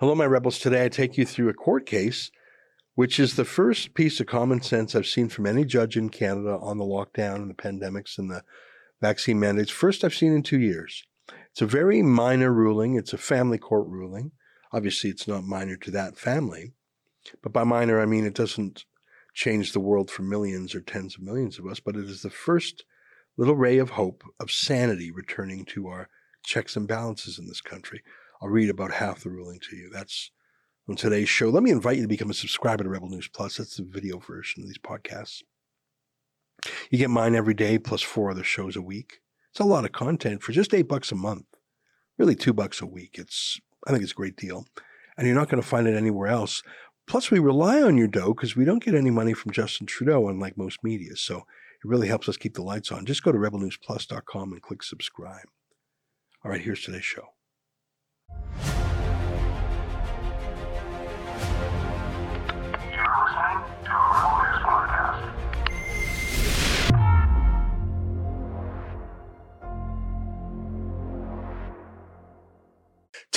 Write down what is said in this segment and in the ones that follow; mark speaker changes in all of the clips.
Speaker 1: Hello, my rebels. Today I take you through a court case, which is the first piece of common sense I've seen from any judge in Canada on the lockdown and the pandemics and the vaccine mandates. First I've seen in two years. It's a very minor ruling. It's a family court ruling. Obviously, it's not minor to that family. But by minor, I mean it doesn't change the world for millions or tens of millions of us, but it is the first little ray of hope of sanity returning to our checks and balances in this country. I'll read about half the ruling to you. That's on today's show. Let me invite you to become a subscriber to Rebel News Plus. That's the video version of these podcasts. You get mine every day plus four other shows a week. It's a lot of content for just eight bucks a month. Really two bucks a week. It's I think it's a great deal. And you're not going to find it anywhere else. Plus, we rely on your dough because we don't get any money from Justin Trudeau, unlike most media. So it really helps us keep the lights on. Just go to rebelnewsplus.com and click subscribe. All right, here's today's show.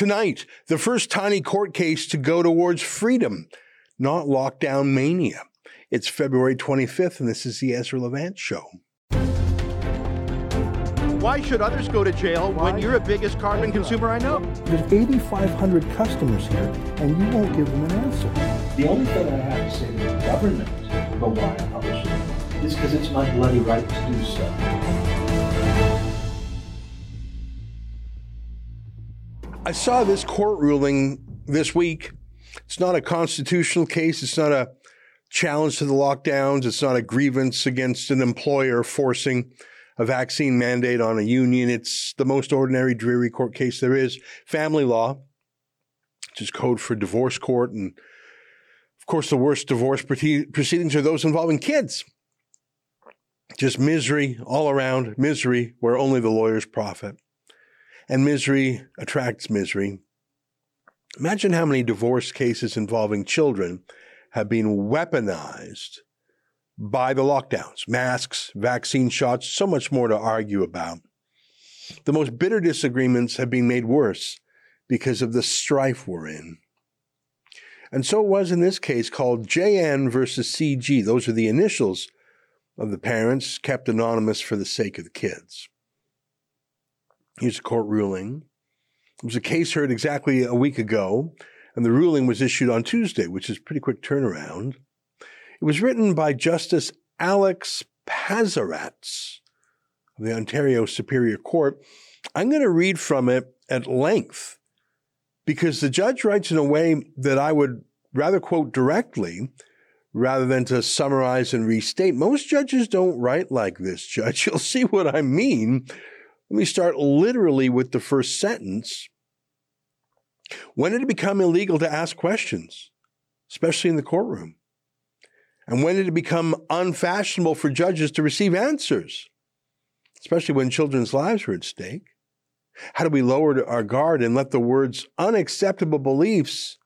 Speaker 1: Tonight, the first tiny court case to go towards freedom, not lockdown mania. It's February 25th, and this is the Ezra Levant Show.
Speaker 2: Why should others go to jail when you're the biggest carbon consumer I know?
Speaker 3: There's 8,500 customers here, and you won't give them an answer.
Speaker 4: The only thing I have to say to the government about why I publish it is because it's my bloody right to do so.
Speaker 1: I saw this court ruling this week. It's not a constitutional case. It's not a challenge to the lockdowns. It's not a grievance against an employer forcing a vaccine mandate on a union. It's the most ordinary, dreary court case there is. Family law, which is code for divorce court. And of course, the worst divorce proceedings are those involving kids. Just misery all around, misery where only the lawyers profit and misery attracts misery. Imagine how many divorce cases involving children have been weaponized by the lockdowns, masks, vaccine shots, so much more to argue about. The most bitter disagreements have been made worse because of the strife we're in. And so it was in this case called JN versus CG. Those are the initials of the parents kept anonymous for the sake of the kids. Here's a court ruling. It was a case heard exactly a week ago, and the ruling was issued on Tuesday, which is pretty quick turnaround. It was written by Justice Alex Pazaratz of the Ontario Superior Court. I'm going to read from it at length because the judge writes in a way that I would rather quote directly rather than to summarize and restate. Most judges don't write like this, Judge. You'll see what I mean let me start literally with the first sentence. When did it become illegal to ask questions, especially in the courtroom? And when did it become unfashionable for judges to receive answers, especially when children's lives were at stake? How do we lower our guard and let the words unacceptable beliefs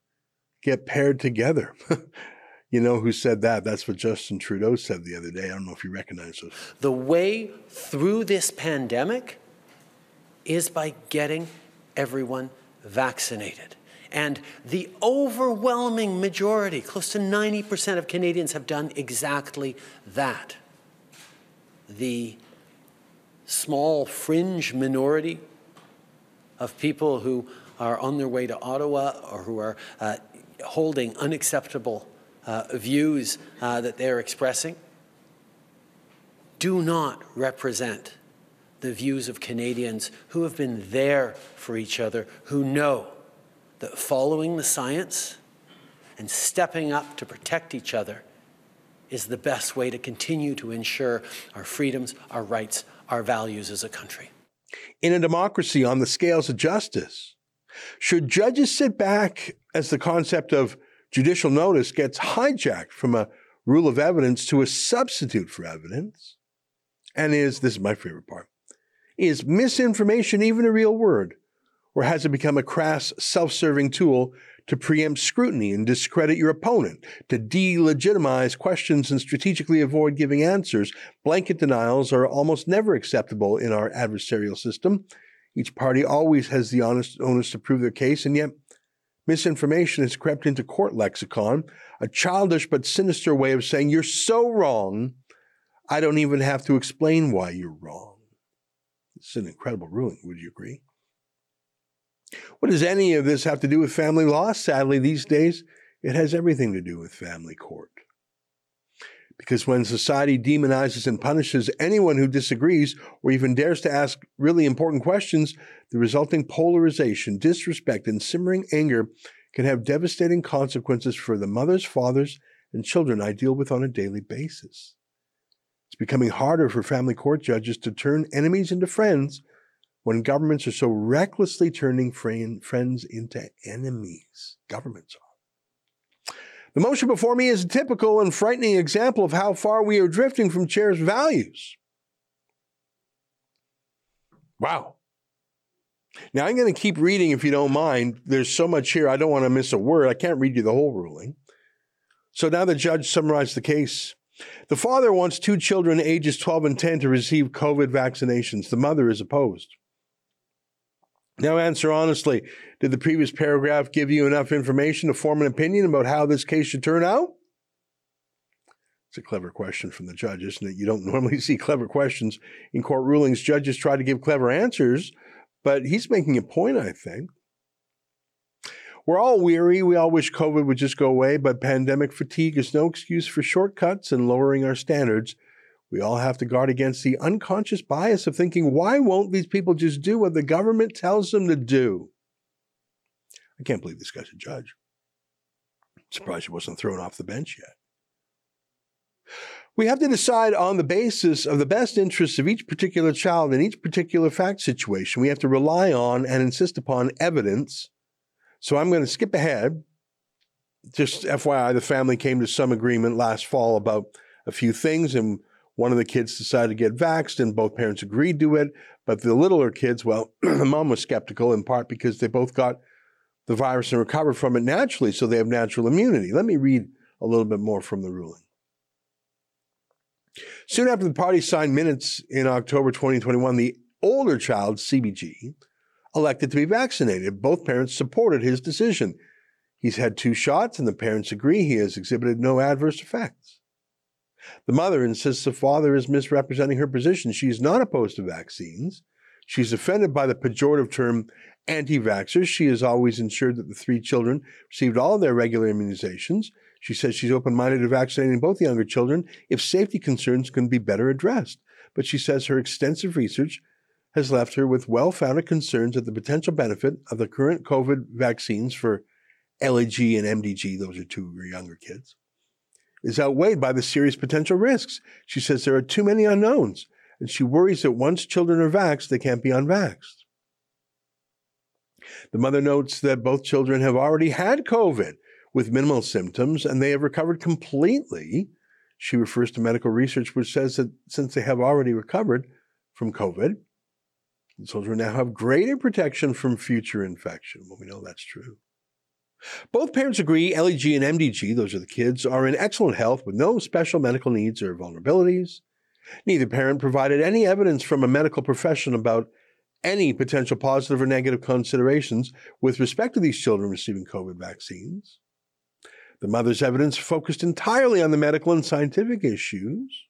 Speaker 1: get paired together? you know who said that? That's what Justin Trudeau said the other day. I don't know if you recognize it.
Speaker 5: The way through this pandemic is by getting everyone vaccinated. And the overwhelming majority, close to 90% of Canadians, have done exactly that. The small fringe minority of people who are on their way to Ottawa or who are uh, holding unacceptable uh, views uh, that they're expressing do not represent the views of Canadians who have been there for each other, who know that following the science and stepping up to protect each other is the best way to continue to ensure our freedoms, our rights, our values as a country.
Speaker 1: In a democracy on the scales of justice, should judges sit back as the concept of judicial notice gets hijacked from a rule of evidence to a substitute for evidence? And is, this is my favorite part, is misinformation even a real word? Or has it become a crass, self serving tool to preempt scrutiny and discredit your opponent, to delegitimize questions and strategically avoid giving answers? Blanket denials are almost never acceptable in our adversarial system. Each party always has the honest onus to prove their case, and yet Misinformation has crept into court lexicon, a childish but sinister way of saying you're so wrong, I don't even have to explain why you're wrong. It's an incredible ruling, would you agree? What does any of this have to do with family law? Sadly, these days, it has everything to do with family court. Because when society demonizes and punishes anyone who disagrees or even dares to ask really important questions, the resulting polarization, disrespect, and simmering anger can have devastating consequences for the mothers, fathers, and children I deal with on a daily basis. It's becoming harder for family court judges to turn enemies into friends when governments are so recklessly turning friends into enemies. Governments are. The motion before me is a typical and frightening example of how far we are drifting from Charter values. Wow. Now I'm going to keep reading if you don't mind. There's so much here, I don't want to miss a word. I can't read you the whole ruling. So now the judge summarized the case. The father wants two children ages 12 and 10 to receive COVID vaccinations. The mother is opposed. Now, answer honestly did the previous paragraph give you enough information to form an opinion about how this case should turn out? It's a clever question from the judge, isn't it? You don't normally see clever questions in court rulings. Judges try to give clever answers, but he's making a point, I think. We're all weary. We all wish COVID would just go away, but pandemic fatigue is no excuse for shortcuts and lowering our standards we all have to guard against the unconscious bias of thinking, why won't these people just do what the government tells them to do? I can't believe this guy's a judge. Surprised he wasn't thrown off the bench yet. We have to decide on the basis of the best interests of each particular child in each particular fact situation. We have to rely on and insist upon evidence. So I'm going to skip ahead. Just FYI, the family came to some agreement last fall about a few things, and one of the kids decided to get vaxxed, and both parents agreed to it. But the littler kids, well, the mom was skeptical in part because they both got the virus and recovered from it naturally, so they have natural immunity. Let me read a little bit more from the ruling. Soon after the party signed minutes in October 2021, the older child, CBG, elected to be vaccinated. Both parents supported his decision. He's had two shots, and the parents agree he has exhibited no adverse effects. The mother insists the father is misrepresenting her position. She is not opposed to vaccines. She's offended by the pejorative term anti vaxxers. She has always ensured that the three children received all their regular immunizations. She says she's open minded to vaccinating both younger children if safety concerns can be better addressed. But she says her extensive research has left her with well founded concerns at the potential benefit of the current COVID vaccines for LAG and MDG, those are two younger kids, is outweighed by the serious potential risks. She says there are too many unknowns, and she worries that once children are vaxxed, they can't be unvaxxed. The mother notes that both children have already had COVID with minimal symptoms and they have recovered completely. She refers to medical research which says that since they have already recovered from COVID, the children now have greater protection from future infection. Well, we know that's true. Both parents agree LEG and MDG, those are the kids, are in excellent health with no special medical needs or vulnerabilities. Neither parent provided any evidence from a medical profession about any potential positive or negative considerations with respect to these children receiving COVID vaccines. The mother's evidence focused entirely on the medical and scientific issues.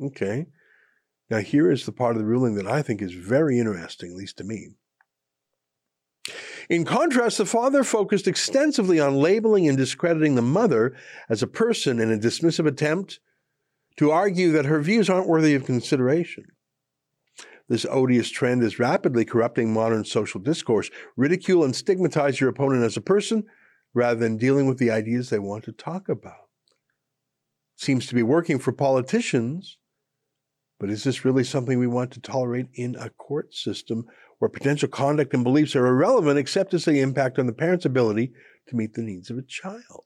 Speaker 1: Okay. Now, here is the part of the ruling that I think is very interesting, at least to me. In contrast, the father focused extensively on labeling and discrediting the mother as a person in a dismissive attempt to argue that her views aren't worthy of consideration. This odious trend is rapidly corrupting modern social discourse. Ridicule and stigmatize your opponent as a person rather than dealing with the ideas they want to talk about. Seems to be working for politicians, but is this really something we want to tolerate in a court system where potential conduct and beliefs are irrelevant except as they impact on the parent's ability to meet the needs of a child.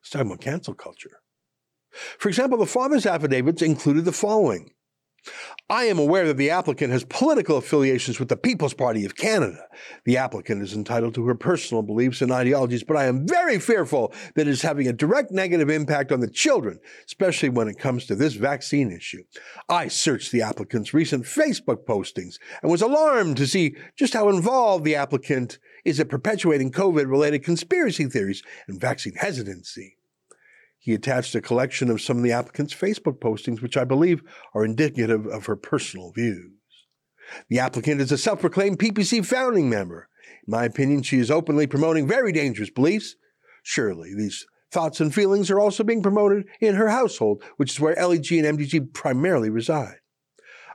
Speaker 1: Let's talk about cancel culture. For example, the father's affidavits included the following I am aware that the applicant has political affiliations with the People's Party of Canada. The applicant is entitled to her personal beliefs and ideologies, but I am very fearful that it is having a direct negative impact on the children, especially when it comes to this vaccine issue. I searched the applicant's recent Facebook postings and was alarmed to see just how involved the applicant is in perpetuating COVID related conspiracy theories and vaccine hesitancy. He attached a collection of some of the applicant's Facebook postings, which I believe are indicative of her personal views. The applicant is a self proclaimed PPC founding member. In my opinion, she is openly promoting very dangerous beliefs. Surely these thoughts and feelings are also being promoted in her household, which is where LEG and MDG primarily reside.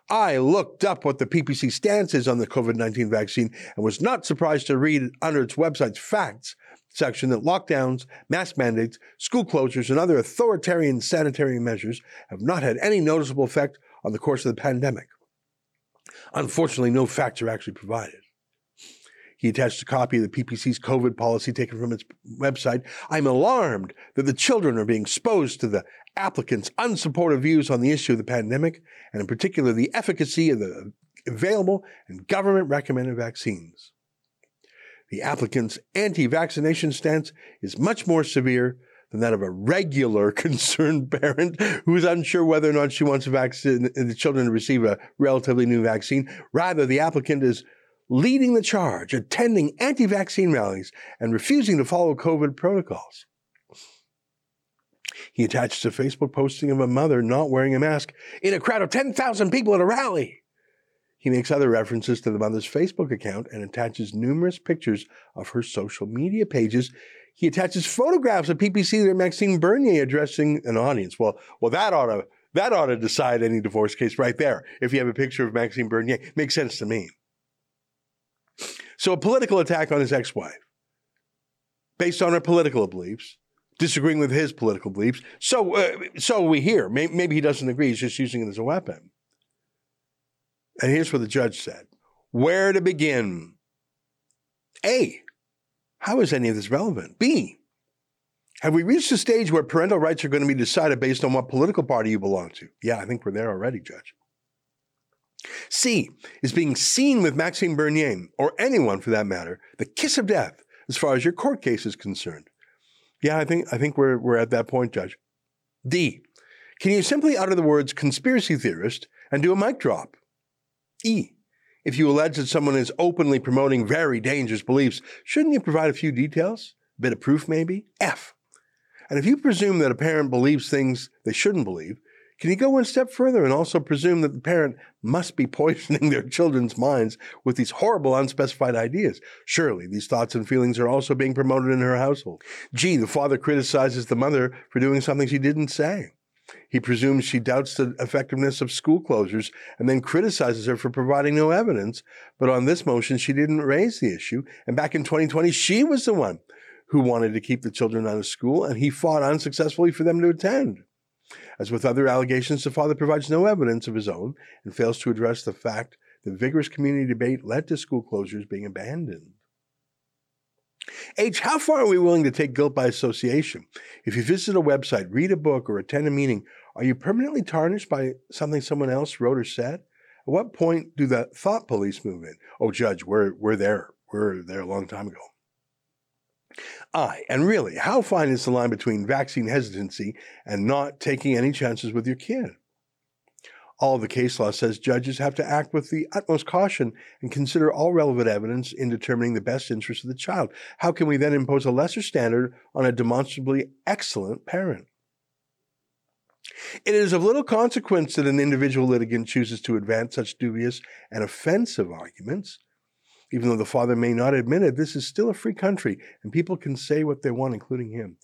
Speaker 1: I looked up what the PPC stance is on the COVID 19 vaccine and was not surprised to read under its website's facts section that lockdowns, mask mandates, school closures, and other authoritarian sanitary measures have not had any noticeable effect on the course of the pandemic. Unfortunately, no facts are actually provided. He attached a copy of the PPC's COVID policy taken from its website. I'm alarmed that the children are being exposed to the applicants' unsupportive views on the issue of the pandemic, and in particular, the efficacy of the available and government recommended vaccines. The applicant's anti vaccination stance is much more severe than that of a regular concerned parent who is unsure whether or not she wants vaccine, the children to receive a relatively new vaccine. Rather, the applicant is leading the charge, attending anti vaccine rallies, and refusing to follow COVID protocols. He attached a Facebook posting of a mother not wearing a mask in a crowd of 10,000 people at a rally. He makes other references to the mother's Facebook account and attaches numerous pictures of her social media pages. He attaches photographs of PPC leader Maxime Bernier addressing an audience. Well, well, that ought to that ought to decide any divorce case right there. If you have a picture of Maxime Bernier, makes sense to me. So a political attack on his ex-wife, based on her political beliefs, disagreeing with his political beliefs. So, uh, so we hear. Maybe, maybe he doesn't agree. He's just using it as a weapon. And here's what the judge said Where to begin? A. How is any of this relevant? B. Have we reached a stage where parental rights are going to be decided based on what political party you belong to? Yeah, I think we're there already, Judge. C. Is being seen with Maxime Bernier, or anyone for that matter, the kiss of death as far as your court case is concerned? Yeah, I think, I think we're, we're at that point, Judge. D. Can you simply utter the words conspiracy theorist and do a mic drop? E. If you allege that someone is openly promoting very dangerous beliefs, shouldn't you provide a few details? A bit of proof, maybe? F. And if you presume that a parent believes things they shouldn't believe, can you go one step further and also presume that the parent must be poisoning their children's minds with these horrible unspecified ideas? Surely these thoughts and feelings are also being promoted in her household. G, the father criticizes the mother for doing something she didn't say. He presumes she doubts the effectiveness of school closures and then criticizes her for providing no evidence. But on this motion, she didn't raise the issue. And back in 2020, she was the one who wanted to keep the children out of school, and he fought unsuccessfully for them to attend. As with other allegations, the father provides no evidence of his own and fails to address the fact that vigorous community debate led to school closures being abandoned. H, how far are we willing to take guilt by association? If you visit a website, read a book, or attend a meeting, are you permanently tarnished by something someone else wrote or said? At what point do the thought police move in? Oh, Judge, we're, we're there. We're there a long time ago. I, and really, how fine is the line between vaccine hesitancy and not taking any chances with your kid? All the case law says judges have to act with the utmost caution and consider all relevant evidence in determining the best interest of the child. How can we then impose a lesser standard on a demonstrably excellent parent? It is of little consequence that an individual litigant chooses to advance such dubious and offensive arguments. Even though the father may not admit it, this is still a free country and people can say what they want, including him.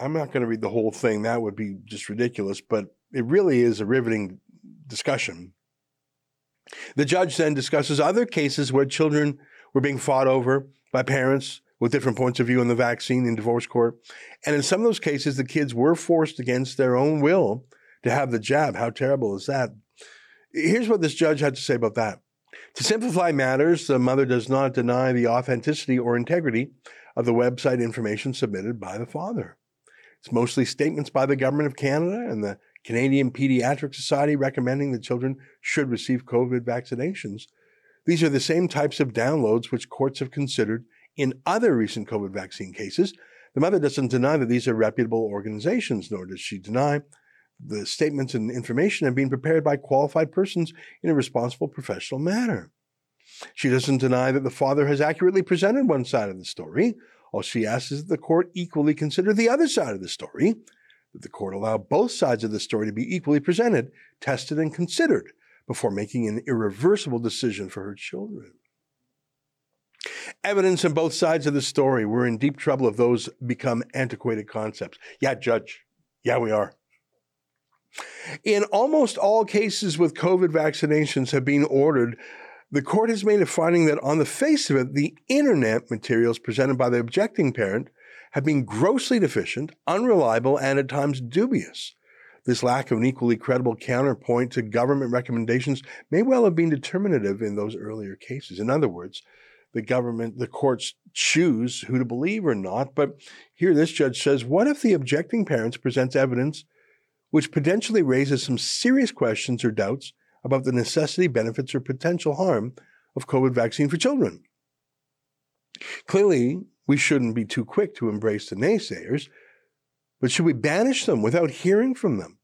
Speaker 1: I'm not going to read the whole thing, that would be just ridiculous, but it really is a riveting discussion. The judge then discusses other cases where children were being fought over by parents with different points of view on the vaccine in divorce court. And in some of those cases, the kids were forced against their own will to have the jab. How terrible is that? Here's what this judge had to say about that. To simplify matters, the mother does not deny the authenticity or integrity of the website information submitted by the father. It's mostly statements by the government of Canada and the Canadian Pediatric Society recommending that children should receive COVID vaccinations. These are the same types of downloads which courts have considered in other recent COVID vaccine cases. The mother doesn't deny that these are reputable organizations, nor does she deny the statements and information have been prepared by qualified persons in a responsible professional manner. She doesn't deny that the father has accurately presented one side of the story. All she asks is that the court equally consider the other side of the story, that the court allow both sides of the story to be equally presented, tested, and considered before making an irreversible decision for her children. Evidence on both sides of the story. We're in deep trouble if those become antiquated concepts. Yeah, Judge. Yeah, we are. In almost all cases with COVID vaccinations have been ordered, the court has made a finding that on the face of it, the internet materials presented by the objecting parent have been grossly deficient, unreliable, and at times dubious. This lack of an equally credible counterpoint to government recommendations may well have been determinative in those earlier cases. In other words, the government, the courts choose who to believe or not. But here, this judge says, what if the objecting parents presents evidence which potentially raises some serious questions or doubts about the necessity, benefits, or potential harm of COVID vaccine for children? Clearly, we shouldn't be too quick to embrace the naysayers, but should we banish them without hearing from them?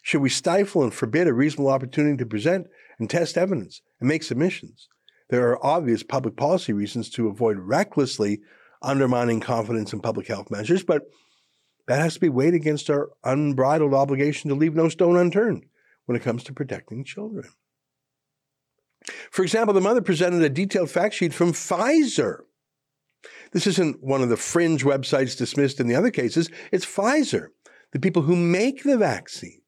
Speaker 1: Should we stifle and forbid a reasonable opportunity to present and test evidence and make submissions? There are obvious public policy reasons to avoid recklessly undermining confidence in public health measures, but that has to be weighed against our unbridled obligation to leave no stone unturned when it comes to protecting children. For example, the mother presented a detailed fact sheet from Pfizer. This isn't one of the fringe websites dismissed in the other cases, it's Pfizer, the people who make the vaccine.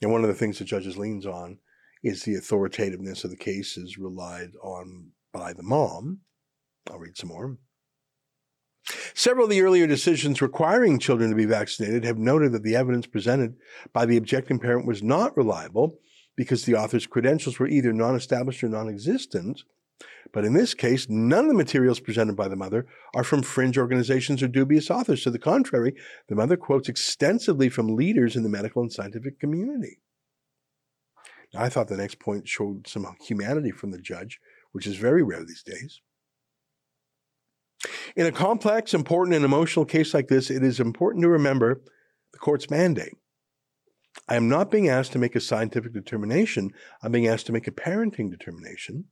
Speaker 1: And one of the things the judges leans on is the authoritativeness of the cases relied on by the mom. I'll read some more. Several of the earlier decisions requiring children to be vaccinated have noted that the evidence presented by the objecting parent was not reliable because the author's credentials were either non established or non existent. But in this case, none of the materials presented by the mother are from fringe organizations or dubious authors. To the contrary, the mother quotes extensively from leaders in the medical and scientific community. Now, I thought the next point showed some humanity from the judge, which is very rare these days. In a complex, important, and emotional case like this, it is important to remember the court's mandate. I am not being asked to make a scientific determination, I'm being asked to make a parenting determination.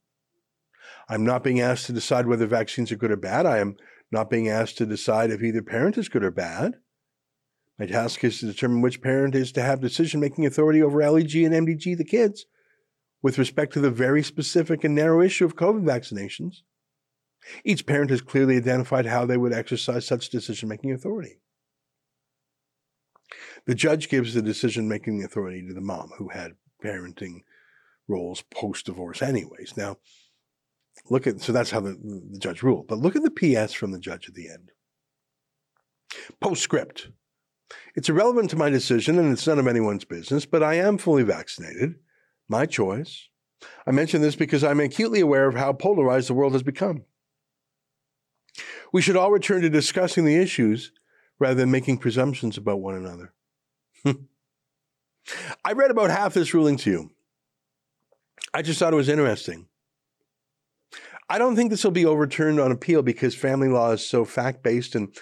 Speaker 1: I'm not being asked to decide whether vaccines are good or bad. I am not being asked to decide if either parent is good or bad. My task is to determine which parent is to have decision making authority over LEG and MDG, the kids, with respect to the very specific and narrow issue of COVID vaccinations. Each parent has clearly identified how they would exercise such decision making authority. The judge gives the decision making authority to the mom who had parenting roles post divorce, anyways. Now, look at so that's how the, the judge ruled. But look at the PS from the judge at the end. Postscript. It's irrelevant to my decision and it's none of anyone's business, but I am fully vaccinated. My choice. I mention this because I'm acutely aware of how polarized the world has become. We should all return to discussing the issues rather than making presumptions about one another. I read about half this ruling to you. I just thought it was interesting. I don't think this will be overturned on appeal because family law is so fact based, and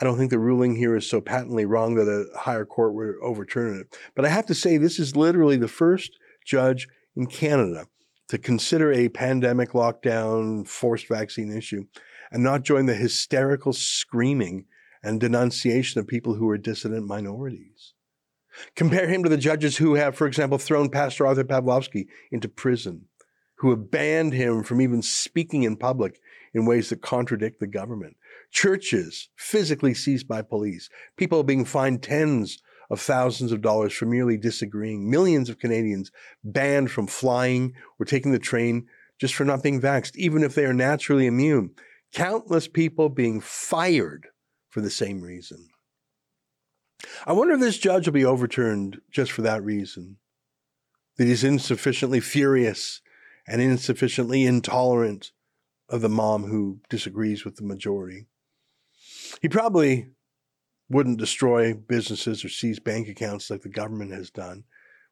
Speaker 1: I don't think the ruling here is so patently wrong that a higher court would overturn it. But I have to say, this is literally the first judge in Canada to consider a pandemic lockdown, forced vaccine issue and not join the hysterical screaming and denunciation of people who are dissident minorities. Compare him to the judges who have, for example, thrown Pastor Artur Pawlowski into prison, who have banned him from even speaking in public in ways that contradict the government. Churches physically seized by police, people being fined tens of thousands of dollars for merely disagreeing, millions of Canadians banned from flying or taking the train just for not being vaxxed, even if they are naturally immune countless people being fired for the same reason. I wonder if this judge will be overturned just for that reason that he's insufficiently furious and insufficiently intolerant of the mom who disagrees with the majority. He probably wouldn't destroy businesses or seize bank accounts like the government has done,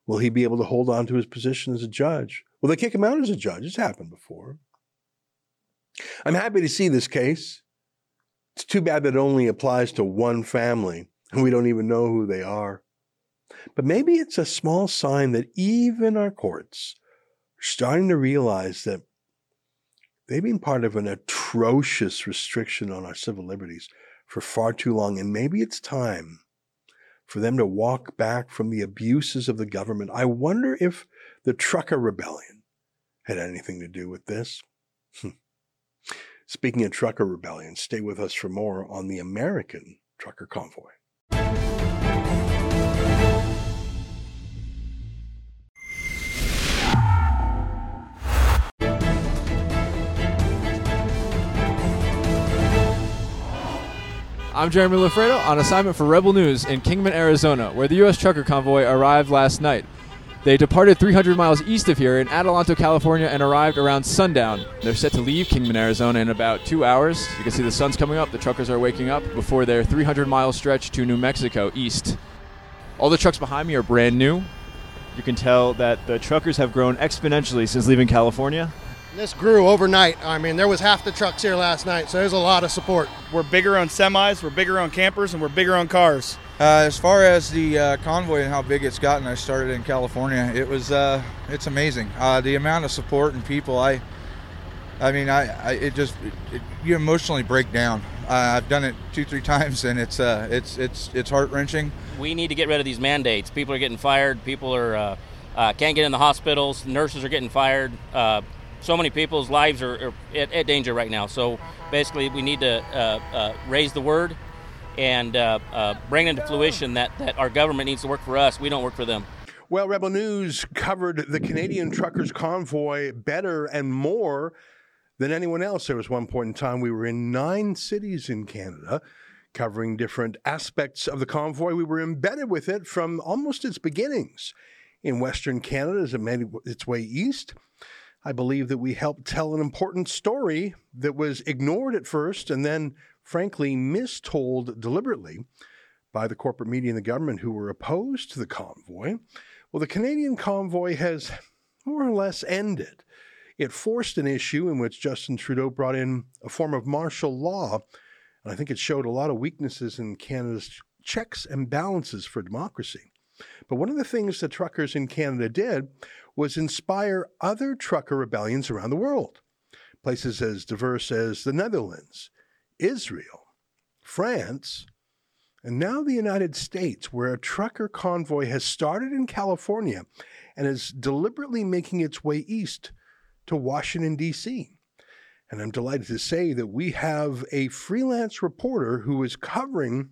Speaker 1: will he be able to hold on to his position as a judge? Will they kick him out as a judge? It's happened before. I'm happy to see this case. It's too bad that it only applies to one family and we don't even know who they are. But maybe it's a small sign that even our courts starting to realize that they've been part of an atrocious restriction on our civil liberties for far too long. And maybe it's time for them to walk back from the abuses of the government. I wonder if the trucker rebellion had anything to do with this. Hmm. Speaking of trucker rebellion, stay with us for more on the American trucker convoy.
Speaker 6: I'm Jeremy Loffredo on assignment for Rebel News in Kingman, Arizona, where the U.S. trucker convoy arrived last night. They departed 300 miles east of here in Adelanto, California, and arrived around sundown. They're set to leave Kingman, Arizona in about two hours. You can see the sun's coming up, the truckers are waking up before their 300 mile stretch to New Mexico east. All the trucks behind me are brand new.
Speaker 7: You can tell that the truckers have grown exponentially since leaving California.
Speaker 8: This grew overnight. I mean, there was half the trucks here last night, so there's a lot of support.
Speaker 9: We're bigger on semis, we're bigger on campers, and we're bigger on cars.
Speaker 10: Uh, as far as the uh, convoy and how big it's gotten, I started in California. It was, uh, it's amazing. Uh, the amount of support and people, I, I mean, I, I it just, it, it, you emotionally break down. Uh, I've done it two, three times, and it's, uh, it's, it's, it's heart wrenching.
Speaker 11: We need to get rid of these mandates. People are getting fired. People are Uh, can't get in the hospitals. Nurses are getting fired so many people's lives are, are at, at, danger right now. So basically, we need to uh, uh, raise the word and uh, uh, bring into fruition that, that our government needs to work for us. We don't work for them.
Speaker 1: Well, Rebel News covered the Canadian truckers convoy better and more than anyone else. There was one point in time we were in nine cities in Canada covering different aspects of the convoy. We were embedded with it from almost its beginnings in Western Canada as it made its way east. I believe that we helped tell an important story that was ignored at first and then, frankly, mistold deliberately by the corporate media and the government who were opposed to the convoy. Well, the Canadian convoy has more or less ended. It forced an issue in which Justin Trudeau brought in a form of martial law, and I think it showed a lot of weaknesses in Canada's checks and balances for democracy. But one of the things the truckers in Canada did was inspire other trucker rebellions around the world. Places as diverse as the Netherlands, Israel, France, and now the United States, where a trucker convoy has started in California and is deliberately making its way east to Washington, D.C. And I'm delighted to say that we have a freelance reporter who is covering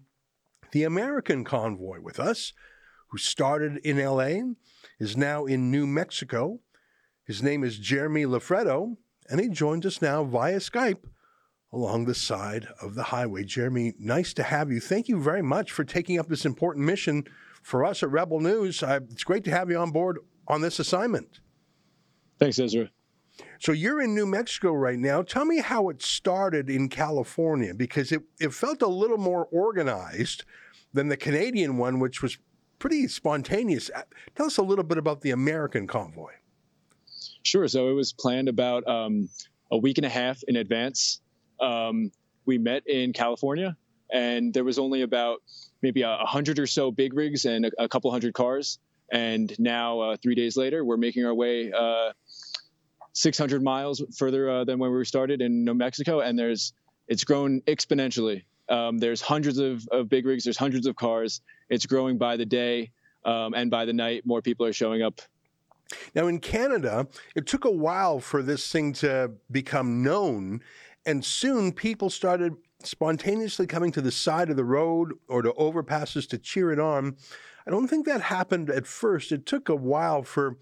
Speaker 1: the American convoy with us, who started in LA is now in New Mexico. His name is Jeremy Loffredo, and he joins us now via Skype along the side of the highway. Jeremy, nice to have you. Thank you very much for taking up this important mission for us at Rebel News. Uh, it's great to have you on board on this assignment.
Speaker 12: Thanks, Ezra.
Speaker 1: So you're in New Mexico right now. Tell me how it started in California because it, it felt a little more organized than the Canadian one, which was pretty spontaneous. Uh, tell us a little bit about the American convoy.
Speaker 12: Sure. So it was planned about um, a week and a half in advance. Um, we met in California, and there was only about maybe a hundred or so big rigs and a, a couple hundred cars. And now, uh, three days later, we're making our way uh, 600 miles further uh, than when we started in New Mexico, and there's it's grown exponentially. Um, there's hundreds of, of big rigs. There's hundreds of cars. It's growing by the day um, and by the night. More people are showing up.
Speaker 1: Now, in Canada, it took a while for this thing to become known, and soon people started spontaneously coming to the side of the road or to overpasses to cheer it on. I don't think that happened at first. It took a while for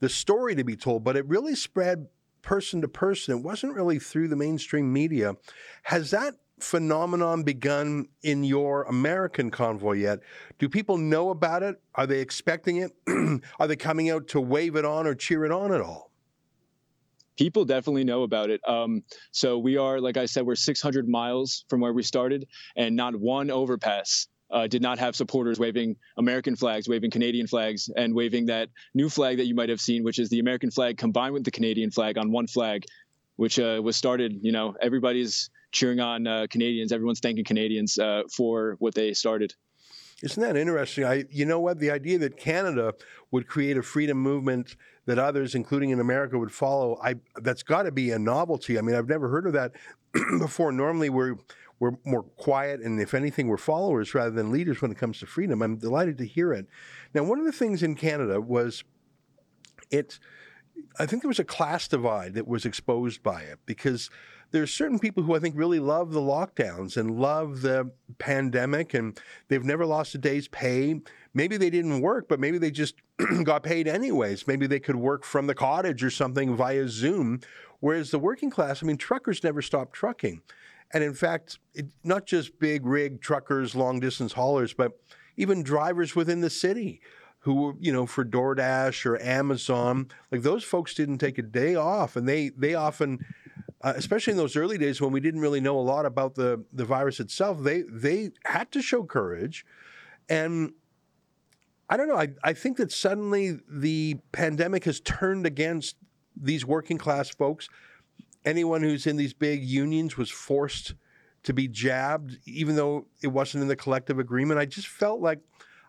Speaker 1: the story to be told, but it really spread person to person. It wasn't really through the mainstream media. Has that phenomenon begun in your American convoy yet? Do people know about it? Are they expecting it? Are they coming out to wave it on or cheer it on at all?
Speaker 12: People definitely know about it. Um, so we are, like I said, we're 600 miles from where we started, and not one overpass uh, did not have supporters waving American flags, waving Canadian flags, and waving that new flag that you might have seen, which is the American flag combined with the Canadian flag on one flag, which uh, was started. You know, everybody's cheering on uh, Canadians. Everyone's thanking Canadians uh, for what they started.
Speaker 1: Isn't that interesting? I, you know what? The idea that Canada would create a freedom movement that others, including in America, would follow. I that's got to be a novelty. I mean, I've never heard of that before. Normally, we're we're more quiet, and if anything, we're followers rather than leaders when it comes to freedom. I'm delighted to hear it. Now, one of the things in Canada was it. I think there was a class divide that was exposed by it because there's certain people who I think really love the lockdowns and love the pandemic, and they've never lost a day's pay. Maybe they didn't work, but maybe they just got paid anyways. Maybe they could work from the cottage or something via Zoom. Whereas the working class, I mean, truckers never stopped trucking. And in fact, it, not just big rig truckers, long distance haulers, but even drivers within the city who were, you know for DoorDash or Amazon, like those folks didn't take a day off, and they they often uh, especially in those early days when we didn't really know a lot about the, the virus itself, they they had to show courage. And I don't know, I, I think that suddenly the pandemic has turned against these working class folks. Anyone who's in these big unions was forced to be jabbed, even though it wasn't in the collective agreement. I just felt like,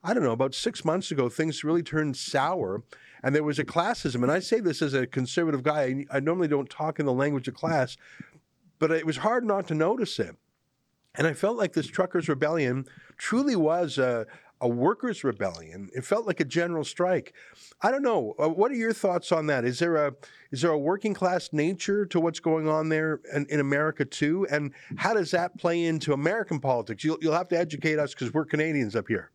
Speaker 1: I don't know, about six months ago, things really turned sour and there was a classism. And I say this as a conservative guy. I, I normally don't talk in the language of class, but it was hard not to notice it. And I felt like this truckers' rebellion truly was a, a workers' rebellion. It felt like a general strike. I don't know. Uh, what are your thoughts on that? Is there a is there a working class nature to what's going on there in, in America too? And how does that play into American politics? You'll, you'll have to educate us because we're Canadians up here.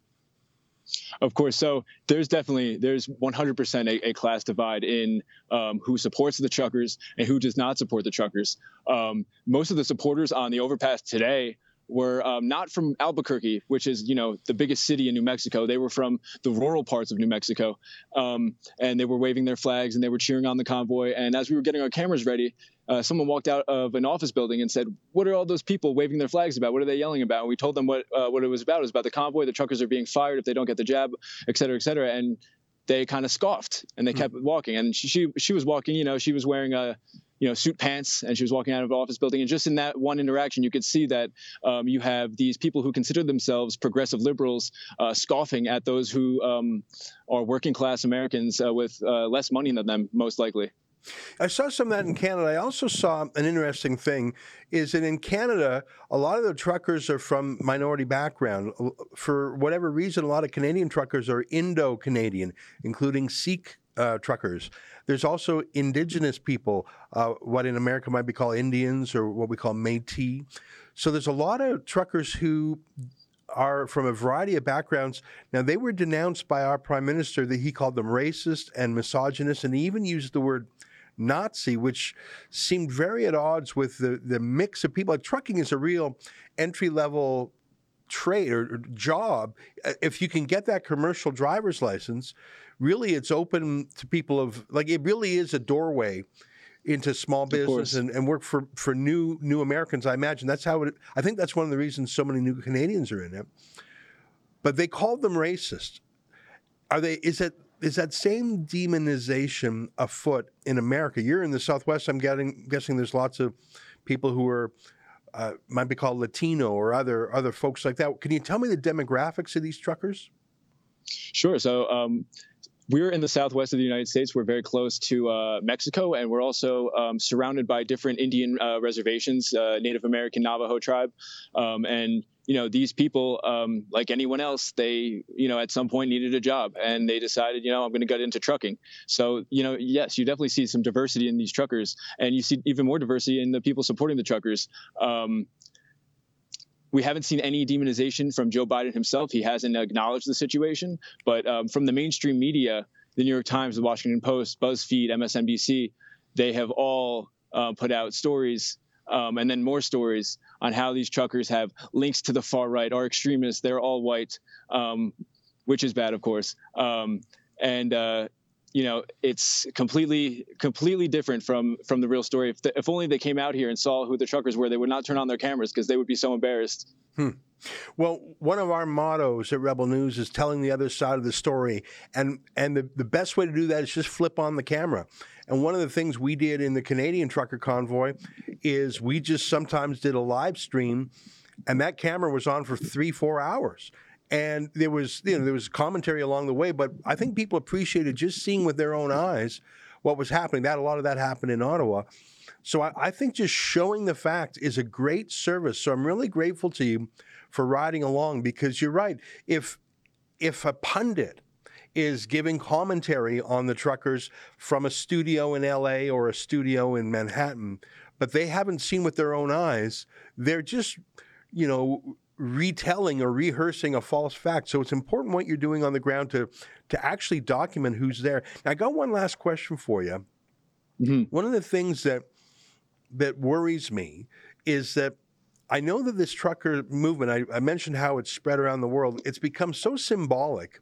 Speaker 12: Of course. So there's definitely there's 100% a, class divide in um, who supports the truckers and who does not support the truckers. Um, most of the supporters on the overpass today were um, not from Albuquerque, which is you know the biggest city in New Mexico. They were from the rural parts of New Mexico, um, and they were waving their flags and they were cheering on the convoy. And as we were getting our cameras ready, uh, someone walked out of an office building and said, "What are all those people waving their flags about? What are they yelling about?" And we told them what uh, what it was about. It was about the convoy. The truckers are being fired if they don't get the jab, et cetera, et cetera. And they kind of scoffed and they hmm. kept walking. And she, she she was walking. You know, she was wearing a you know suit pants and she was walking out of an office building and just in that one interaction you could see that um, you have these people who consider themselves progressive liberals uh, scoffing at those who um, are working class americans uh, with uh, less money than them most likely
Speaker 1: I saw some of that in Canada. I also saw an interesting thing is that in Canada, a lot of the truckers are from minority background. For whatever reason, a lot of Canadian truckers are Indo-Canadian, including Sikh uh, truckers. There's also indigenous people, uh, what in America might be called Indians or what we call Métis. So there's a lot of truckers who are from a variety of backgrounds. Now, they were denounced by our prime minister that he called them racist and misogynist, and he even used the word Nazi, which seemed very at odds with the, the mix of people. Like, trucking is a real entry level trade or, job. Uh, if you can get that commercial driver's license, really it's open to people of like it really is a doorway into small business and, and work for, for new new Americans. I imagine that's how it. I think that's one of the reasons so many new Canadians are in it. But they called them racist. Are they? Is it? Is that same demonization afoot in America? You're in the Southwest. I'm getting, guessing there's lots of people who are uh, might be called Latino or other other folks like that. Can you tell me the demographics of these truckers?
Speaker 12: Sure. So um, we're in the southwest of the United States. We're very close to uh, Mexico, and we're also um, surrounded by different Indian uh, reservations, uh, Native American Navajo tribe, um, and you know these people, um, like anyone else, they you know at some point needed a job, and they decided, you know, I'm going to get into trucking. So you know, yes, you definitely see some diversity in these truckers, and you see even more diversity in the people supporting the truckers. We haven't seen any demonization from Joe Biden himself. He hasn't acknowledged the situation, but um, from the mainstream media, the New York Times, the Washington Post, BuzzFeed, MSNBC, they have all uh, put out stories um, and then more stories on how these truckers have links to the far right, are extremists, they're all white, um, which is bad, of course. Um, and uh, you know, it's completely completely different from from the real story. If, the, if only they came out here and saw who the truckers were, they would not turn on their cameras because they would be so embarrassed.
Speaker 1: Hmm. Well, one of our mottos at Rebel News is telling the other side of the story. And and the, the best way to do that is just flip on the camera. And one of the things we did in the Canadian trucker convoy is we just sometimes did a live stream and that camera was on for three, four hours. And there was, you know, there was commentary along the way, but I think people appreciated just seeing with their own eyes what was happening. That a lot of that happened in Ottawa. So I, I think just showing the fact is a great service. So I'm really grateful to you for riding along because you're right. If if a pundit is giving commentary on the truckers from a studio in LA or a studio in Manhattan, but they haven't seen with their own eyes, they're just, you know, retelling or rehearsing a false fact. So it's important what you're doing on the ground to to actually document who's there. Now, I got one last question for you. Mm-hmm. One of the things that that worries me is that I know that this trucker movement, I, I, mentioned how it's spread around the world, it's become so symbolic.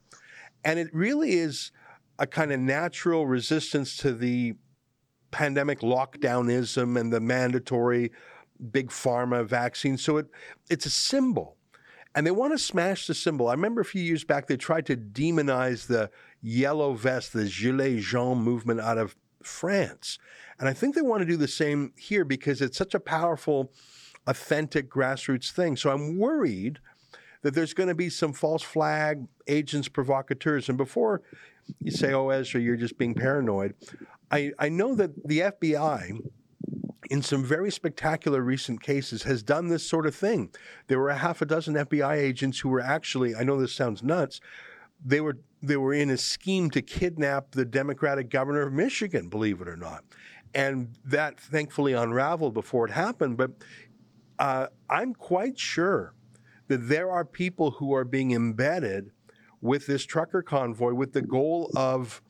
Speaker 1: And it really is a kind of natural resistance to the pandemic lockdownism and the mandatory big pharma vaccine. So it, it's a symbol. And they want to smash the symbol. I remember a few years back, they tried to demonize the yellow vest, the Gilets jaunes movement out of France. And I think they want to do the same here because it's such a powerful authentic grassroots thing. So I'm worried that there's going to be some false flag agents, provocateurs. And before you say, oh, Ezra, you're just being paranoid, I, I know that the FBI, in some very spectacular recent cases, has done this sort of thing. There were a half a dozen FBI agents who were actually, I know this sounds nuts, they were they were in a scheme to kidnap the Democratic governor of Michigan, believe it or not. And that thankfully unraveled before it happened. But uh, I'm quite sure that there are people who are being embedded with this trucker convoy with the goal of,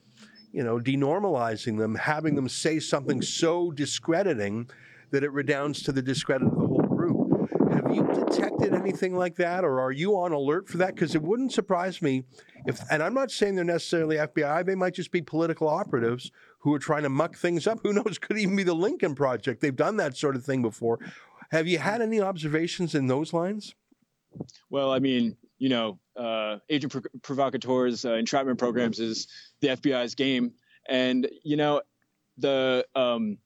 Speaker 1: you know, denormalizing them, having them say something so discrediting that it redounds to the discredit of the whole group. Have you detected anything like that, or are you on alert for that? Because it wouldn't surprise me if, and I'm not saying they're necessarily FBI, they might just be political operatives who are trying to muck things up. Who knows? Could even be the Lincoln Project. They've done that sort of thing before. Have you had any observations in those lines?
Speaker 12: Well, I mean, you know, uh, agent provocateurs uh, entrapment programs is the FBI's game, and you know, the um,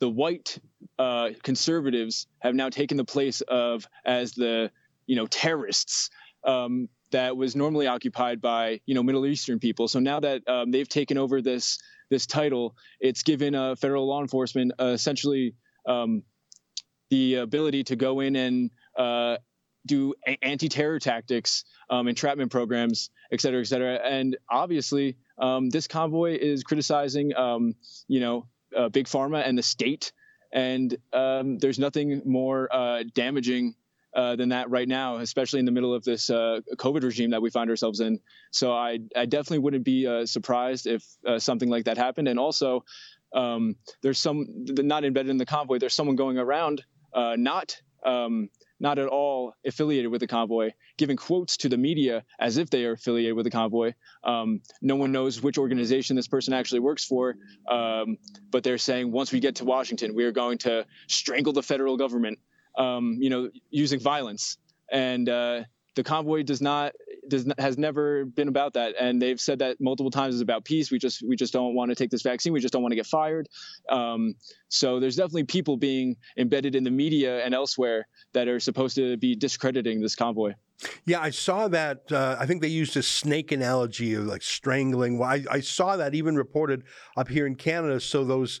Speaker 12: the white uh, conservatives have now taken the place of as the you know terrorists. Um, that was normally occupied by you know Middle Eastern people. So now that um, they've taken over this this title, it's given uh, federal law enforcement uh, essentially um, the ability to go in and uh, do anti-terror tactics, um, entrapment programs, et cetera, et cetera. And obviously, um, this convoy is criticizing, um, you know, uh, big pharma and the state. And um, there's nothing more uh, damaging uh, than that right now, especially in the middle of this uh, COVID regime that we find ourselves in. So I, I definitely wouldn't be uh, surprised if uh, something like that happened. And also, um, there's some not embedded in the convoy. There's someone going around not um, not at all affiliated with the convoy, giving quotes to the media as if they are affiliated with the convoy. Um, no one knows which organization this person actually works for, um, but they're saying once we get to Washington, we are going to strangle the federal government, um, you know, using violence. And uh, the convoy does not does has never been about that, and they've said that multiple times is about peace. We just we just don't want to take this vaccine. We just don't want to get fired. Um, so there's definitely people being embedded in the media and elsewhere that are supposed to be discrediting this convoy.
Speaker 1: Yeah, I saw that. Uh, I think they used a snake analogy of like strangling. Well, I, I, saw that even reported up here in Canada. So those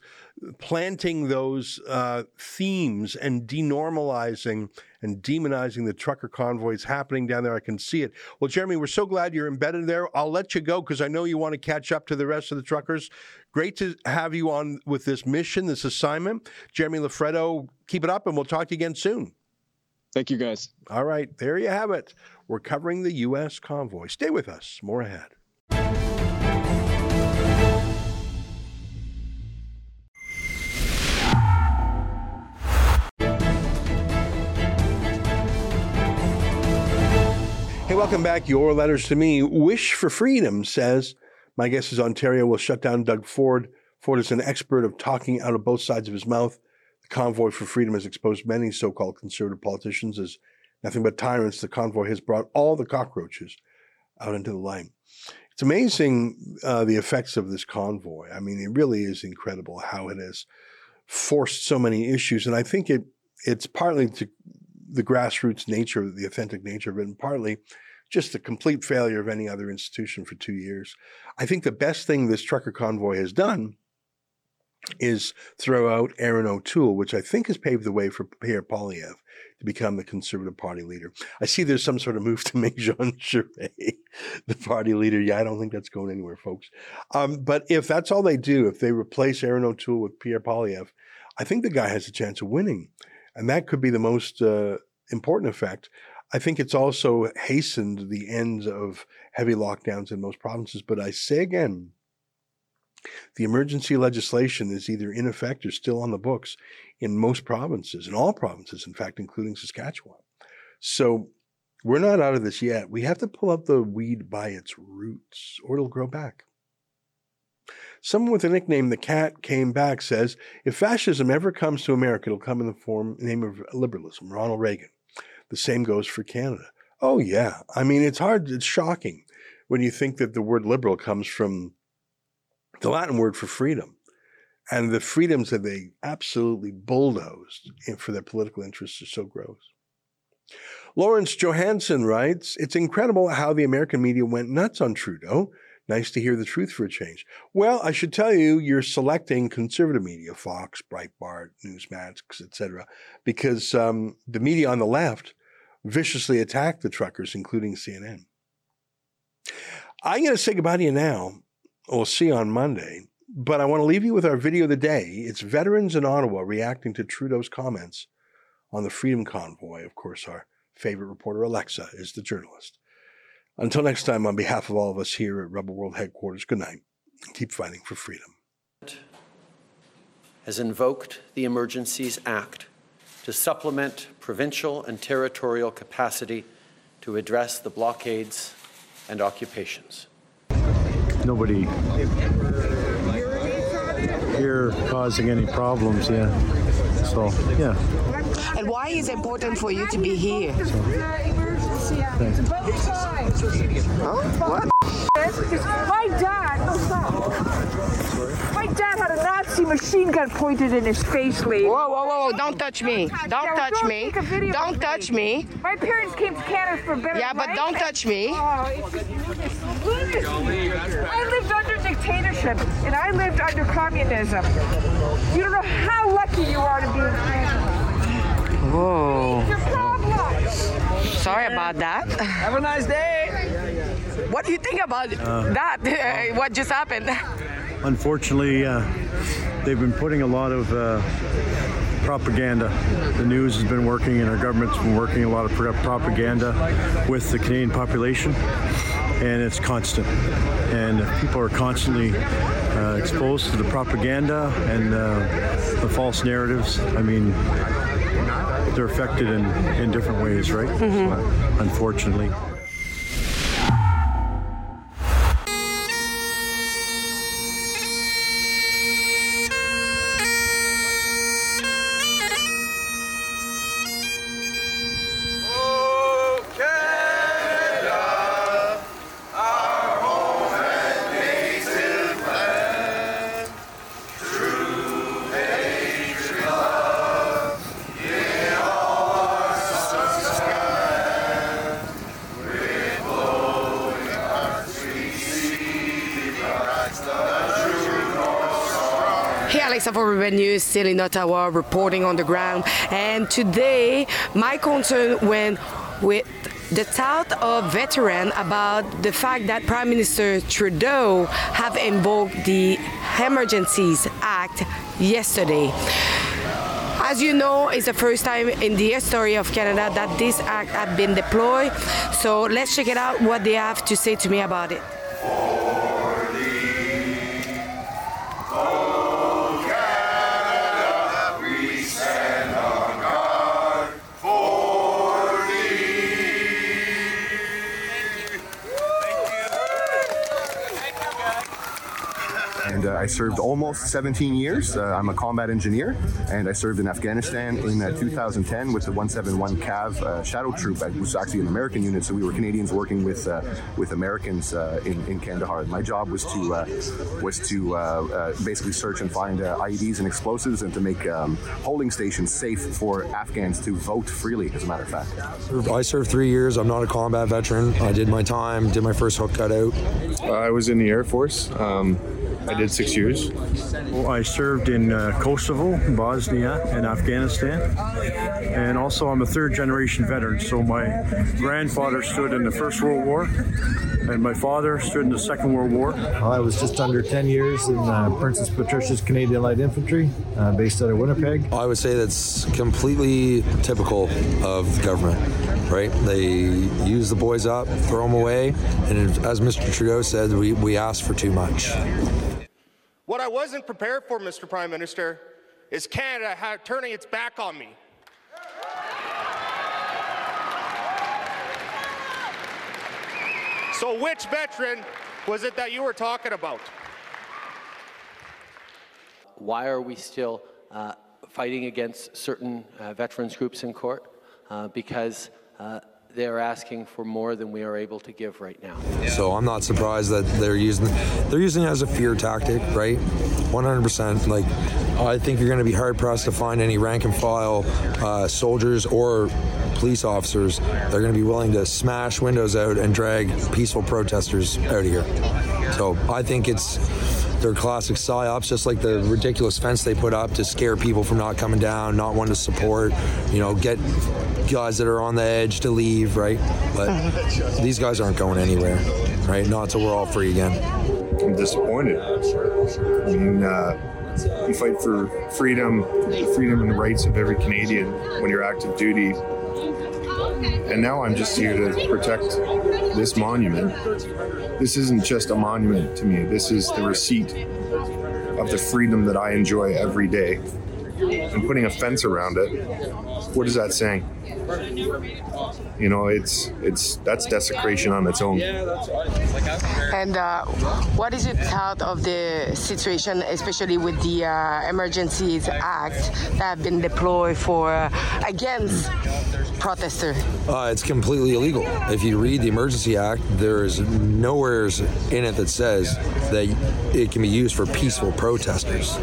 Speaker 1: planting those uh, themes and denormalizing and demonizing the trucker convoys happening down there. I can see it. Well, Jeremy, we're so glad you're embedded there. I'll let you go because I know you want to catch up to the rest of the truckers. Great to have you on with this mission, this assignment. Jeremy Loffredo, keep it up, and we'll talk to you again soon.
Speaker 12: Thank you, guys.
Speaker 1: All right, there you have it. We're covering the U.S. convoy. Stay with us. More ahead. Hey, welcome back. Your letters to me. Wish for Freedom says, My guess is Ontario will shut down Doug Ford. Ford is an expert of talking out of both sides of his mouth. The Convoy for Freedom has exposed many so called conservative politicians as nothing but tyrants, the convoy has brought all the cockroaches out into the light. It's amazing uh, the effects of this convoy. I mean, it really is incredible how it has forced so many issues, and I think it it's partly to the grassroots nature, the authentic nature of it, and partly just the complete failure of any other institution for two years. I think the best thing this trucker convoy has done is throw out Erin O'Toole, which I think has paved the way for Pierre Poilievre to become the Conservative Party leader. I see there's some sort of move to make Jean Charest the party leader. Yeah, I don't think that's going anywhere, folks. Um, but if that's all they do, if they replace Erin O'Toole with Pierre Poilievre, I think the guy has a chance of winning. And that could be the most uh, important effect. I think it's also hastened the end of heavy lockdowns in most provinces. But I say again, the emergency legislation is either in effect or still on the books in most provinces, in all provinces, in fact, including Saskatchewan. So we're not out of this yet. We have to pull up the weed by its roots, or it'll grow back. Someone with the nickname the cat came back says, if fascism ever comes to America, it'll come in the form name of liberalism, Ronald Reagan. The same goes for Canada. Oh yeah. I mean it's hard, it's shocking when you think that the word liberal comes from the Latin word for freedom. And the freedoms that they absolutely bulldozed for their political interests are so gross. Lawrence Johansson writes It's incredible how the American media went nuts on Trudeau. Nice to hear the truth for a change. Well, I should tell you, you're selecting conservative media, Fox, Breitbart, Newsmax, etc., because um, the media on the left viciously attacked the truckers, including CNN. I'm going to say goodbye to you now. We'll see you on Monday. But I want to leave you with our video of the day. It's veterans in Ottawa reacting to Trudeau's comments on the Freedom Convoy. Of course, our favorite reporter, Alexa, is the journalist. Until next time, on behalf of all of us here at Rebel World Headquarters, good night keep fighting for freedom.
Speaker 5: Has invoked the Emergencies Act to supplement provincial and territorial capacity to address the blockades and occupations.
Speaker 13: Nobody here causing any problems, yeah. So, yeah.
Speaker 14: And why is it important for you to be here? So,
Speaker 15: Huh? What? My dad, no stop. My dad had a Nazi machine gun pointed in his face, lady.
Speaker 14: Whoa, whoa, whoa, don't touch me. Don't touch me.
Speaker 15: take a video
Speaker 14: Don't touch
Speaker 15: me. My parents came to Canada for better
Speaker 14: Yeah, but
Speaker 15: life.
Speaker 14: don't touch me.
Speaker 15: Oh, it's, it's lunacy. I lived under dictatorship, and I lived under communism. You don't know how lucky you are to be in Canada.
Speaker 14: Whoa.
Speaker 15: Your problem.
Speaker 14: Sorry about that. Have a nice day. What do you think about
Speaker 13: Uh,
Speaker 14: that? what just happened?
Speaker 13: Unfortunately, uh, they've been putting a lot of uh, propaganda. The news has been working, and our government's been working a lot of propaganda with the Canadian population, and it's constant. And people are constantly uh, exposed to the propaganda and uh, the false narratives. I mean, they're affected in, in different ways, right? Mm-hmm. So, unfortunately.
Speaker 14: For Rebel News, still in Ottawa, reporting on the ground. And today, my concern went with the thought of veteran about the fact that Prime Minister Trudeau have invoked the Emergencies Act yesterday. As you know, it's the first time in the history of Canada that this act has been deployed. So let's check it out what they have to say to me about it.
Speaker 16: I I served almost 17 years. Uh, I'm a combat engineer, and I served in Afghanistan in uh, 2010 with the 171 Cav uh, Shadow Troop. I was actually an American unit, so we were Canadians working with uh, with Americans uh, in, in Kandahar. My job was to uh, was to uh, uh, basically search and find uh, IEDs and explosives, and to make um, polling stations safe for Afghans to vote freely. As a matter of fact.
Speaker 17: I served three years. I'm not a combat veteran. I did my time, did my first hook cutout.
Speaker 18: I was in the Air Force. Um, I did six years.
Speaker 13: Well, I served in uh, Kosovo, Bosnia, and Afghanistan. And also, I'm a third generation veteran. So, my grandfather stood in the First World War, and my father stood in the Second World War.
Speaker 19: I was just under 10 years in uh, Princess Patricia's Canadian Light Infantry, uh, based out of Winnipeg.
Speaker 17: I would say that's completely typical of government, right? They use the boys up, throw them away, and as Mr. Trudeau said, we, we ask for too much.
Speaker 20: What I wasn't prepared for, Mr. Prime Minister, is Canada turning its back on me. So, which veteran was it that you were talking about?
Speaker 5: Why are we still uh, fighting against certain uh, veterans groups in court? Uh, because uh, they're asking for more than we are able to give right now.
Speaker 17: So I'm not surprised that they're using they're using it as a fear tactic, right? 100%. Like I think you're going to be hard pressed to find any rank and file uh, soldiers or police officers that are going to be willing to smash windows out and drag peaceful protesters out of here. So I think it's their classic psyops, just like the ridiculous fence they put up to scare people from not coming down, not wanting to support, you know, get guys that are on the edge to leave, right? But these guys aren't going anywhere, right? Not until we're all free again.
Speaker 18: I'm disappointed. I mean, uh, you fight for freedom, the freedom and the rights of every Canadian when you're active duty. And now I'm just here to protect this monument. This isn't just a monument to me. This is the receipt of the freedom that I enjoy every day. And putting a fence around it, what is that saying? You know, it's it's that's desecration on its own.
Speaker 14: And uh, what is your thought of the situation, especially with the uh, Emergencies Act that have been deployed for uh, against protesters?
Speaker 17: Uh, it's completely illegal. If you read the Emergency Act, there is nowhere in it that says that it can be used for peaceful protesters.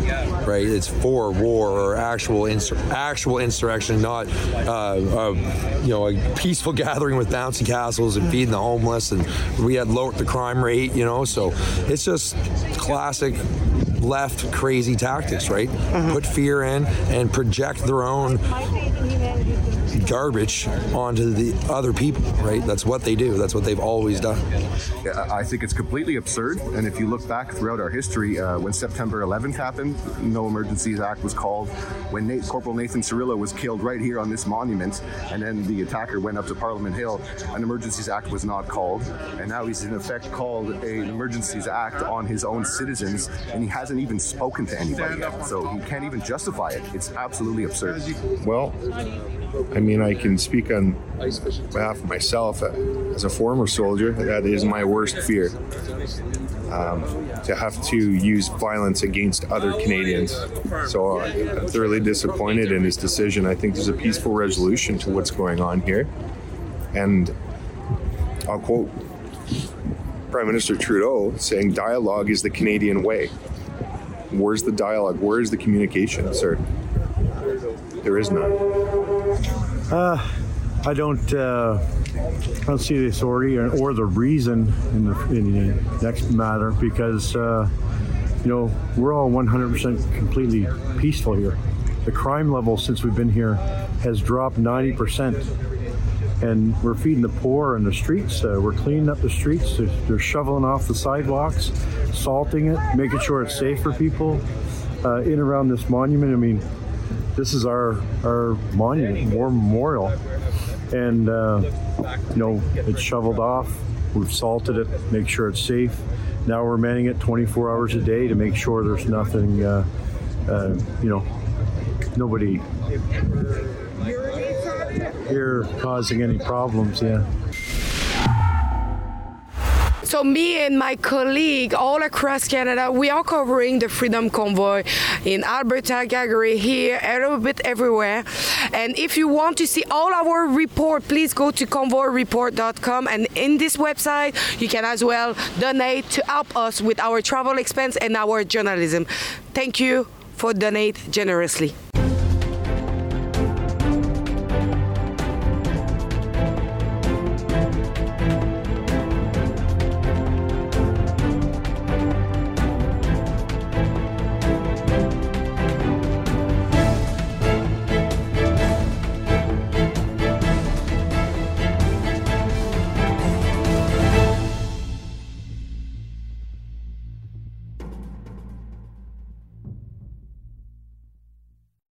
Speaker 17: Right? It's for war actual insur- actual insurrection, not uh, uh, you know a peaceful gathering with bouncy castles and feeding the homeless. And we had lowered the crime rate. You know, so it's just classic left crazy tactics. Right? Put fear in and project their own garbage onto the other people, right? That's what they do. That's what they've always done.
Speaker 16: I think it's completely absurd. And if you look back throughout our history, uh, when September 11th happened, no Emergencies Act was called. When Nate, Corporal Nathan Cirillo was killed right here on this monument, and then the attacker went up to Parliament Hill, an Emergencies Act was not called. And now he's in effect called an Emergencies Act on his own citizens, and he hasn't even spoken to anybody yet. So he can't even justify it. It's absolutely absurd.
Speaker 18: Well, I mean, I can speak on behalf of myself. Uh, As a former soldier, that is my worst fear. Um, to have to use violence against other Canadians. So uh, I'm thoroughly disappointed in his decision. I think there's a peaceful resolution to what's going on here. And I'll quote Prime Minister Trudeau saying, dialogue is the Canadian way. Where's the dialogue? Where is the communication, sir? There is none.
Speaker 13: Uh, I don't. Uh, I don't see the authority or, or the reason in the, in the next matter because uh, you know we're all 100% completely peaceful here. The crime level since we've been here has dropped 90%, and we're feeding the poor in the streets. Uh, we're cleaning up the streets. They're, they're shoveling off the sidewalks, salting it, making sure it's safe for people uh, in around this monument. I mean, this is our our monument, war memorial, and uh, you know it's shoveled off. We've salted it, make sure it's safe. Now we're manning it 24 hours a day to make sure there's nothing, uh, uh, you know, nobody here causing any problems. Yeah.
Speaker 14: So me and my colleague all across Canada, we are covering the Freedom Convoy in Alberta, Calgary, here, a little bit everywhere. And if you want to see all our report, please go to convoyreport.com. And in this website, you can as well donate to help us with our travel expense and our journalism. Thank you for donate generously.